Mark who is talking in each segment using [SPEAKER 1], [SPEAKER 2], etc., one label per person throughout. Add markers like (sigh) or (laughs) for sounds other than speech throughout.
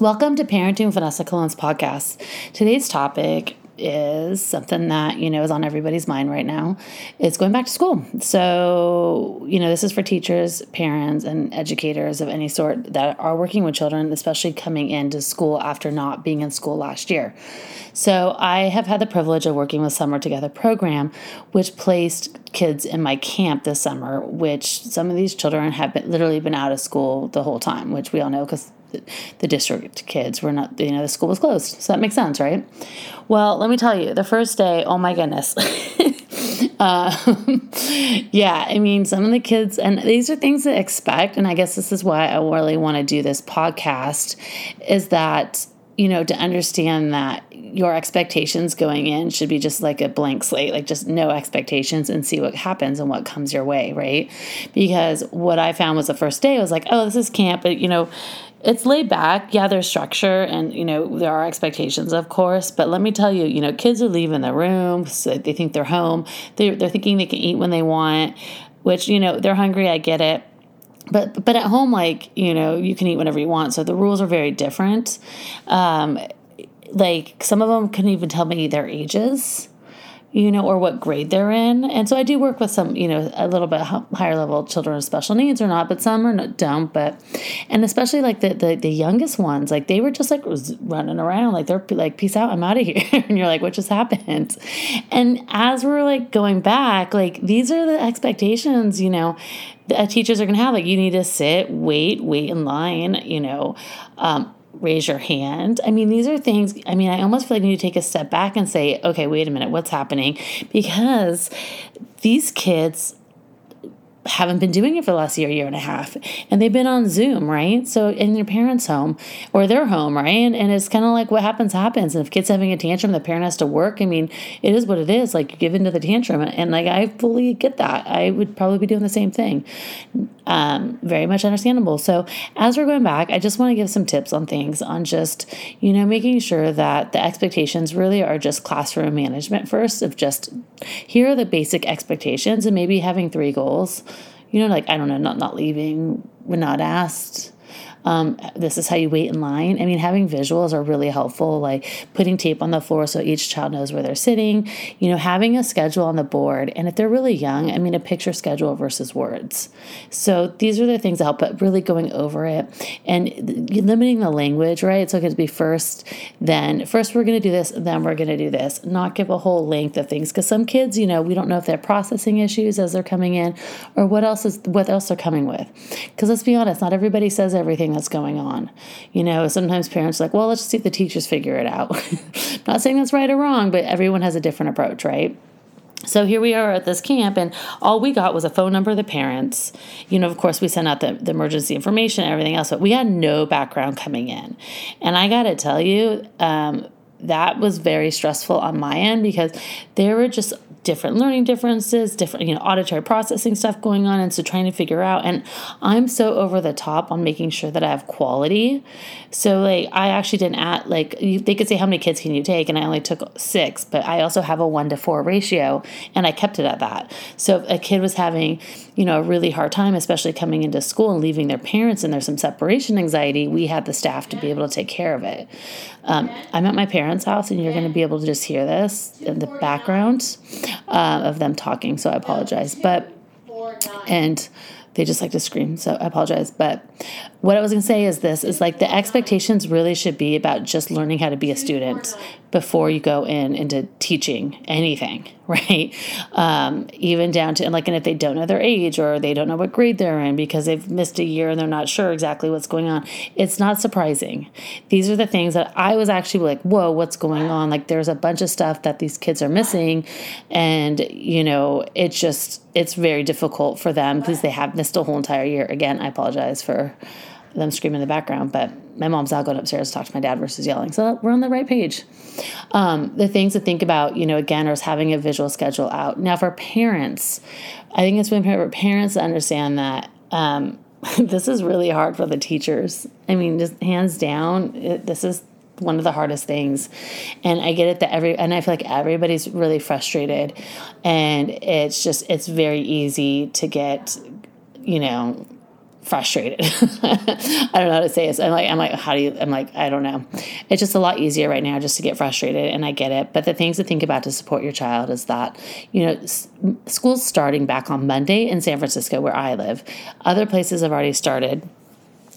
[SPEAKER 1] Welcome to Parenting Vanessa Colon's podcast. Today's topic is something that you know is on everybody's mind right now. It's going back to school. So you know this is for teachers parents and educators of any sort that are working with children especially coming into school after not being in school last year. So i have had the privilege of working with summer together program which placed kids in my camp this summer which some of these children have been, literally been out of school the whole time which we all know because the district kids were not, you know, the school was closed. So that makes sense, right? Well, let me tell you, the first day, oh my goodness. uh, (laughs) (laughs) yeah, I mean, some of the kids, and these are things to expect. And I guess this is why I really want to do this podcast is that you know, to understand that your expectations going in should be just like a blank slate, like just no expectations and see what happens and what comes your way, right? Because what I found was the first day I was like, oh, this is camp, but you know, it's laid back. Yeah, there's structure and, you know, there are expectations, of course. But let me tell you, you know, kids are leaving the room. So they think they're home. They're, they're thinking they can eat when they want, which, you know, they're hungry. I get it. But, but at home, like, you know, you can eat whenever you want. So the rules are very different. Um, like some of them couldn't even tell me their ages you know, or what grade they're in. And so I do work with some, you know, a little bit higher level children with special needs or not, but some are not, don't. But, and especially like the, the, the youngest ones, like they were just like running around, like they're like, peace out, I'm out of here. (laughs) and you're like, what just happened? And as we're like going back, like these are the expectations, you know, that teachers are to have. Like you need to sit, wait, wait in line, you know, um, raise your hand. I mean, these are things, I mean, I almost feel like you need to take a step back and say, okay, wait a minute, what's happening? Because these kids haven't been doing it for the last year, year and a half, and they've been on Zoom, right? So in your parents' home or their home, right? And, and it's kind of like what happens, happens. And if kids having a tantrum, the parent has to work. I mean, it is what it is. Like you give into the tantrum, and, and like I fully get that. I would probably be doing the same thing. Um, very much understandable. So as we're going back, I just want to give some tips on things on just you know making sure that the expectations really are just classroom management first of just here are the basic expectations and maybe having three goals you know, like I don't know, not not leaving when not asked, um, this is how you wait in line. I mean, having visuals are really helpful, like putting tape on the floor so each child knows where they're sitting, you know, having a schedule on the board. And if they're really young, I mean, a picture schedule versus words. So these are the things that help, but really going over it and limiting the language, right? So it could be first, then first we're going to do this, then we're going to do this, not give a whole length of things. Because some kids, you know, we don't know if they're processing issues as they're coming in or what else is what else they're coming with. Because let's be honest, not everybody says everything that's going on. You know, sometimes parents are like, well, let's see if the teachers figure it out. (laughs) Not saying that's right or wrong, but everyone has a different approach, right? So here we are at this camp, and all we got was a phone number of the parents. You know, of course, we sent out the, the emergency information and everything else, but we had no background coming in. And I got to tell you, um, that was very stressful on my end because there were just different learning differences, different, you know, auditory processing stuff going on. And so trying to figure out, and I'm so over the top on making sure that I have quality. So, like, I actually didn't add, like, they could say, How many kids can you take? And I only took six, but I also have a one to four ratio, and I kept it at that. So, if a kid was having, you know, a really hard time, especially coming into school and leaving their parents, and there's some separation anxiety, we had the staff to be able to take care of it. Um, I'm at my parents' house, and you're going to be able to just hear this in the background uh, of them talking. So I apologize. But, and they just like to scream. So I apologize. But what I was going to say is this is like the expectations really should be about just learning how to be a student before you go in into teaching anything, right? Um, even down to, and like, and if they don't know their age or they don't know what grade they're in because they've missed a year and they're not sure exactly what's going on, it's not surprising. These are the things that I was actually like, whoa, what's going on? Like, there's a bunch of stuff that these kids are missing. And, you know, it's just, it's very difficult for them because they have missed a whole entire year. Again, I apologize for them screaming in the background, but my mom's out going upstairs to talk to my dad versus yelling. So we're on the right page. Um, the things to think about, you know, again, is having a visual schedule out. Now, for parents, I think it's important for parents to understand that um, (laughs) this is really hard for the teachers. I mean, just hands down, it, this is one of the hardest things and i get it that every and i feel like everybody's really frustrated and it's just it's very easy to get you know frustrated. (laughs) I don't know how to say this. I'm like, I'm like, how do you, I'm like, I don't know. It's just a lot easier right now just to get frustrated and I get it. But the things to think about to support your child is that, you know, s- school's starting back on Monday in San Francisco where I live. Other places have already started.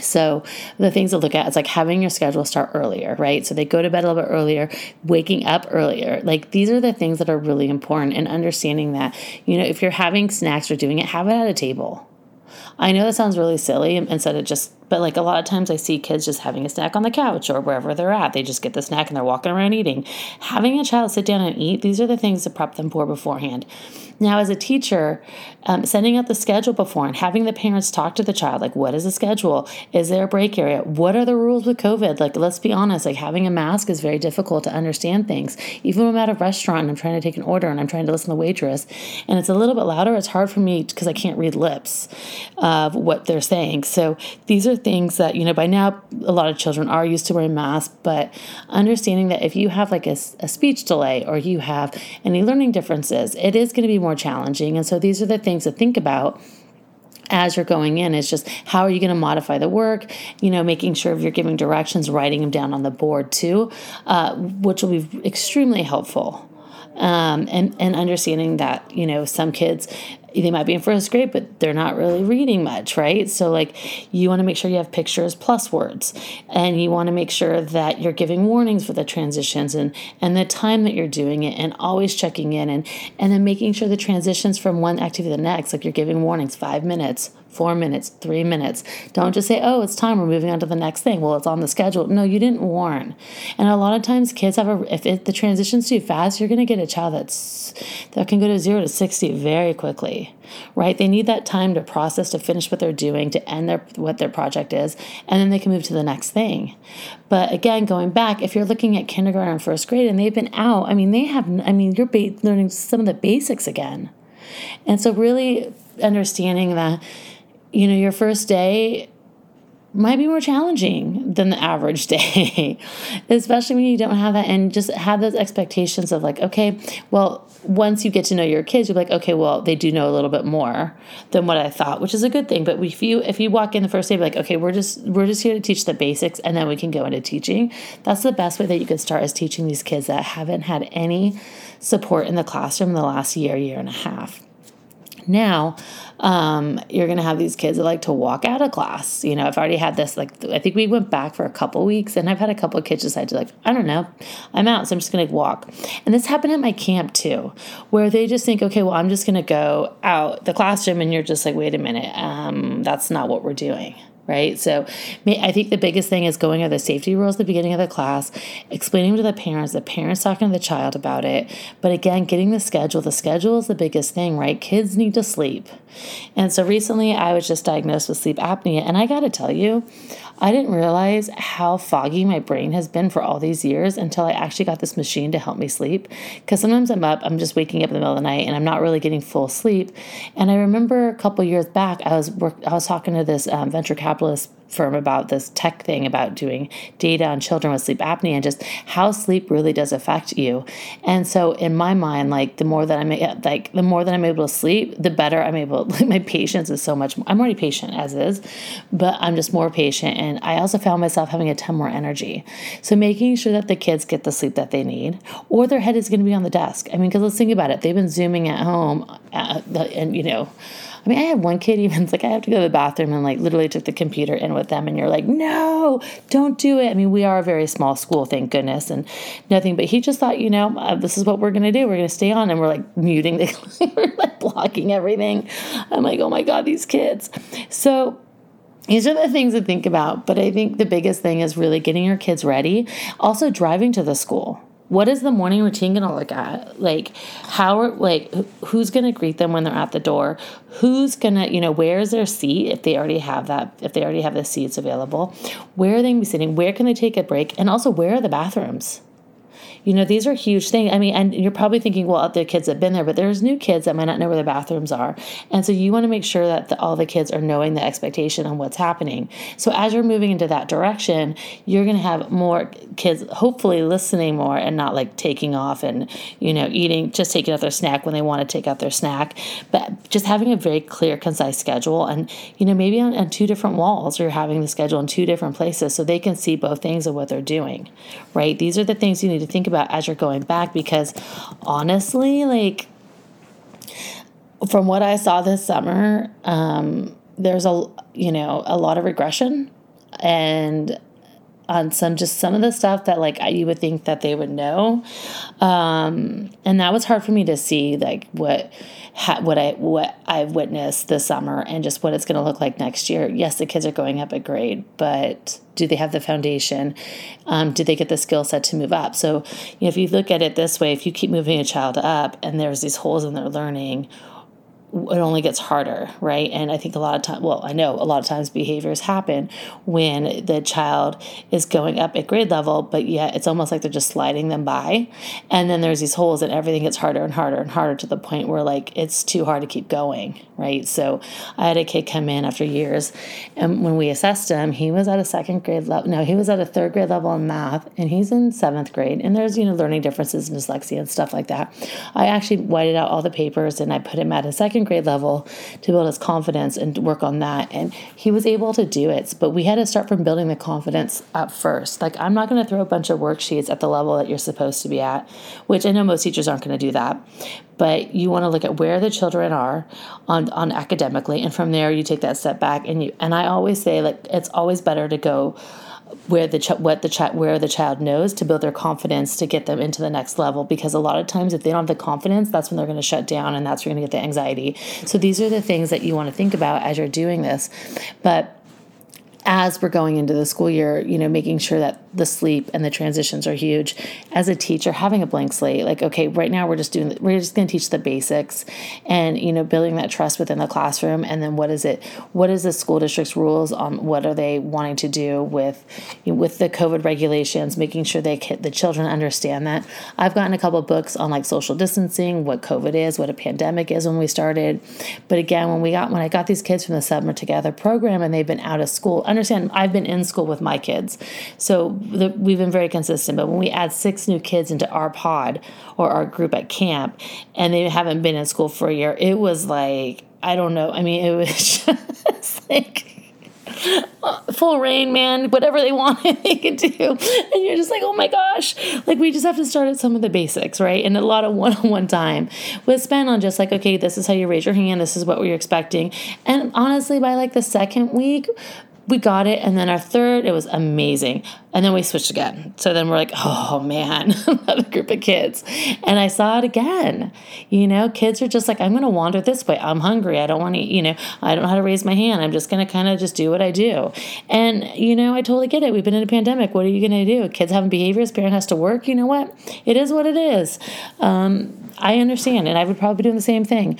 [SPEAKER 1] So the things to look at is like having your schedule start earlier, right? So they go to bed a little bit earlier, waking up earlier. Like these are the things that are really important and understanding that, you know, if you're having snacks or doing it, have it at a table I know that sounds really silly instead of just, but like a lot of times I see kids just having a snack on the couch or wherever they're at. They just get the snack and they're walking around eating. Having a child sit down and eat, these are the things to prep them for beforehand. Now, as a teacher, um, sending out the schedule before and having the parents talk to the child, like, what is the schedule? Is there a break area? What are the rules with COVID? Like, let's be honest, like having a mask is very difficult to understand things. Even when I'm at a restaurant and I'm trying to take an order and I'm trying to listen to the waitress and it's a little bit louder, it's hard for me because I can't read lips of what they're saying. So these are things that, you know, by now a lot of children are used to wearing masks, but understanding that if you have like a, a speech delay or you have any learning differences, it is going to be more challenging. And so these are the things to think about as you're going in. Is just how are you going to modify the work? You know making sure if you're giving directions writing them down on the board too uh, which will be extremely helpful um, and and understanding that you know some kids they might be in first grade, but they're not really reading much, right? So, like, you want to make sure you have pictures plus words, and you want to make sure that you're giving warnings for the transitions and and the time that you're doing it, and always checking in, and and then making sure the transitions from one activity to the next, like you're giving warnings, five minutes, four minutes, three minutes. Don't just say, oh, it's time, we're moving on to the next thing. Well, it's on the schedule. No, you didn't warn. And a lot of times kids have a, if it, the transition's too fast, you're going to get a child that's, that can go to zero to 60 very quickly, right? They need that time to process, to finish what they're doing, to end their, what their project is, and then they can move to the next thing. But again, going back, if you're looking at kindergarten and first grade and they've been out, I mean, they have, I mean, you're ba- learning some of the basics again. And so really understanding that you know, your first day might be more challenging than the average (laughs) day, especially when you don't have that and just have those expectations of like, okay, well, once you get to know your kids, you're like, okay, well, they do know a little bit more than what I thought, which is a good thing. But if you if you walk in the first day, like, okay, we're just we're just here to teach the basics, and then we can go into teaching. That's the best way that you can start is teaching these kids that haven't had any support in the classroom in the last year, year and a half. Now, um, you're going to have these kids that like to walk out of class. You know, I've already had this, like, I think we went back for a couple weeks and I've had a couple of kids decide to, like, I don't know, I'm out, so I'm just going to walk. And this happened at my camp too, where they just think, okay, well, I'm just going to go out the classroom. And you're just like, wait a minute, um, that's not what we're doing right? So I think the biggest thing is going over the safety rules at the beginning of the class, explaining to the parents, the parents talking to the child about it. But again, getting the schedule. The schedule is the biggest thing, right? Kids need to sleep. And so recently I was just diagnosed with sleep apnea. And I got to tell you, I didn't realize how foggy my brain has been for all these years until I actually got this machine to help me sleep. Because sometimes I'm up, I'm just waking up in the middle of the night and I'm not really getting full sleep. And I remember a couple years back, I was work, I was talking to this um, venture capitalist firm about this tech thing about doing data on children with sleep apnea and just how sleep really does affect you. And so in my mind, like the more that I'm like the more that I'm able to sleep, the better I'm able. Like (laughs) my patience is so much. More, I'm already patient as is, but I'm just more patient. And I also found myself having a ton more energy. So making sure that the kids get the sleep that they need, or their head is going to be on the desk. I mean, because let's think about it. They've been zooming at home, at uh, the, and you know I mean, I had one kid (laughs) even, it's like, I have to go to the bathroom and like literally took the computer in with them. And you're like, no, don't do it. I mean, we are a very small school, thank goodness, and nothing. But he just thought, you know, uh, this is what we're going to do. We're going to stay on. And we're like muting the, (laughs) we're like blocking everything. I'm like, oh my God, these kids. So, these are the things to think about, but I think the biggest thing is really getting your kids ready. Also, driving to the school what is the morning routine going to look at? Like how are like who's going to greet them when they're at the door? Who's going to you know where is their seat if they already have that if they already have the seats available? Where are they going to be sitting? Where can they take a break? And also where are the bathrooms you know, these are huge things. I mean, and you're probably thinking, well, other kids have been there, but there's new kids that might not know where the bathrooms are. And so you want to make sure that the, all the kids are knowing the expectation on what's happening. So as you're moving into that direction, you're going to have more kids hopefully listening more and not like taking off and, you know, eating, just taking out their snack when they want to take out their snack, but just having a very clear, concise schedule. And, you know, maybe on, on two different walls, you're having the schedule in two different places so they can see both things of what they're doing, right? These are the things you need to think about about as you're going back because honestly, like from what I saw this summer, um, there's a you know a lot of regression. And on some just some of the stuff that like you would think that they would know um, and that was hard for me to see like what ha- what I what I've witnessed this summer and just what it's going to look like next year. Yes, the kids are going up a grade, but do they have the foundation? Um, do they get the skill set to move up? So, you know, if you look at it this way, if you keep moving a child up and there's these holes in their learning, it only gets harder, right? And I think a lot of time, well, I know a lot of times behaviors happen when the child is going up at grade level, but yet it's almost like they're just sliding them by. And then there's these holes and everything gets harder and harder and harder to the point where like it's too hard to keep going, right? So I had a kid come in after years, and when we assessed him, he was at a second grade level. No, he was at a third grade level in math, and he's in seventh grade. And there's, you know, learning differences and dyslexia and stuff like that. I actually whited out all the papers and I put him at a second second grade level to build his confidence and work on that. And he was able to do it. But we had to start from building the confidence up first. Like, I'm not going to throw a bunch of worksheets at the level that you're supposed to be at, which I know most teachers aren't going to do that. But you want to look at where the children are on, on academically. And from there, you take that step back. And you, and I always say, like, it's always better to go where the ch- what the ch- where the child knows to build their confidence to get them into the next level because a lot of times if they don't have the confidence that's when they're going to shut down and that's where you're going to get the anxiety. So these are the things that you want to think about as you're doing this. But as we're going into the school year, you know, making sure that the sleep and the transitions are huge. As a teacher, having a blank slate, like, okay, right now we're just doing, we're just going to teach the basics and, you know, building that trust within the classroom. And then what is it, what is the school district's rules on what are they wanting to do with, with the COVID regulations, making sure they, can, the children understand that. I've gotten a couple books on like social distancing, what COVID is, what a pandemic is when we started. But again, when we got, when I got these kids from the Summer Together program and they've been out of school, understand I've been in school with my kids, so the, we've been very consistent. But when we add six new kids into our pod or our group at camp, and they haven't been in school for a year, it was like I don't know. I mean, it was (laughs) just like full rain, man, whatever they (laughs) wanted, they could do. And you're just like, oh my gosh. Like, we just have to start at some of the basics, right? And a lot of one on one time was spent on just like, okay, this is how you raise your hand, this is what we're expecting. And honestly, by like the second week, we got it. And then our third, it was amazing. And then we switched again. So then we're like, oh man, (laughs) another group of kids. And I saw it again. You know, kids are just like, I'm going to wander this way. I'm hungry. I don't want to, you know, I don't know how to raise my hand. I'm just going to kind of just do what I do. And, you know, I totally get it. We've been in a pandemic. What are you going to do? Kids having behaviors, parent has to work. You know what? It is what it is. Um, I understand. And I would probably be doing the same thing.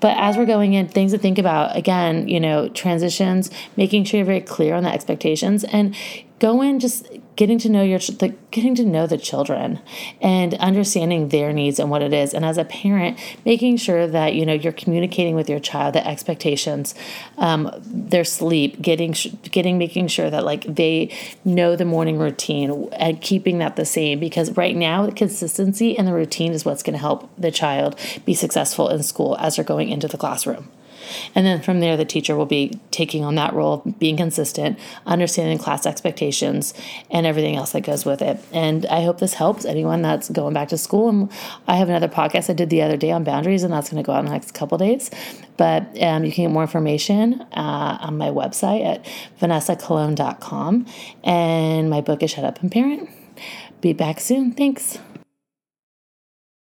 [SPEAKER 1] But as we're going in, things to think about again, you know, transitions, making sure you're very clear on the expectations and go in just getting to know your the, getting to know the children and understanding their needs and what it is. And as a parent making sure that you know you're communicating with your child the expectations um, their sleep getting getting making sure that like they know the morning routine and keeping that the same because right now the consistency and the routine is what's going to help the child be successful in school as they're going into the classroom and then from there, the teacher will be taking on that role, being consistent, understanding class expectations, and everything else that goes with it. And I hope this helps anyone that's going back to school. And I have another podcast I did the other day on boundaries, and that's going to go out in the next couple days. But um, you can get more information uh, on my website at vanessacolon.com. And my book is Shut Up and Parent. Be back soon. Thanks.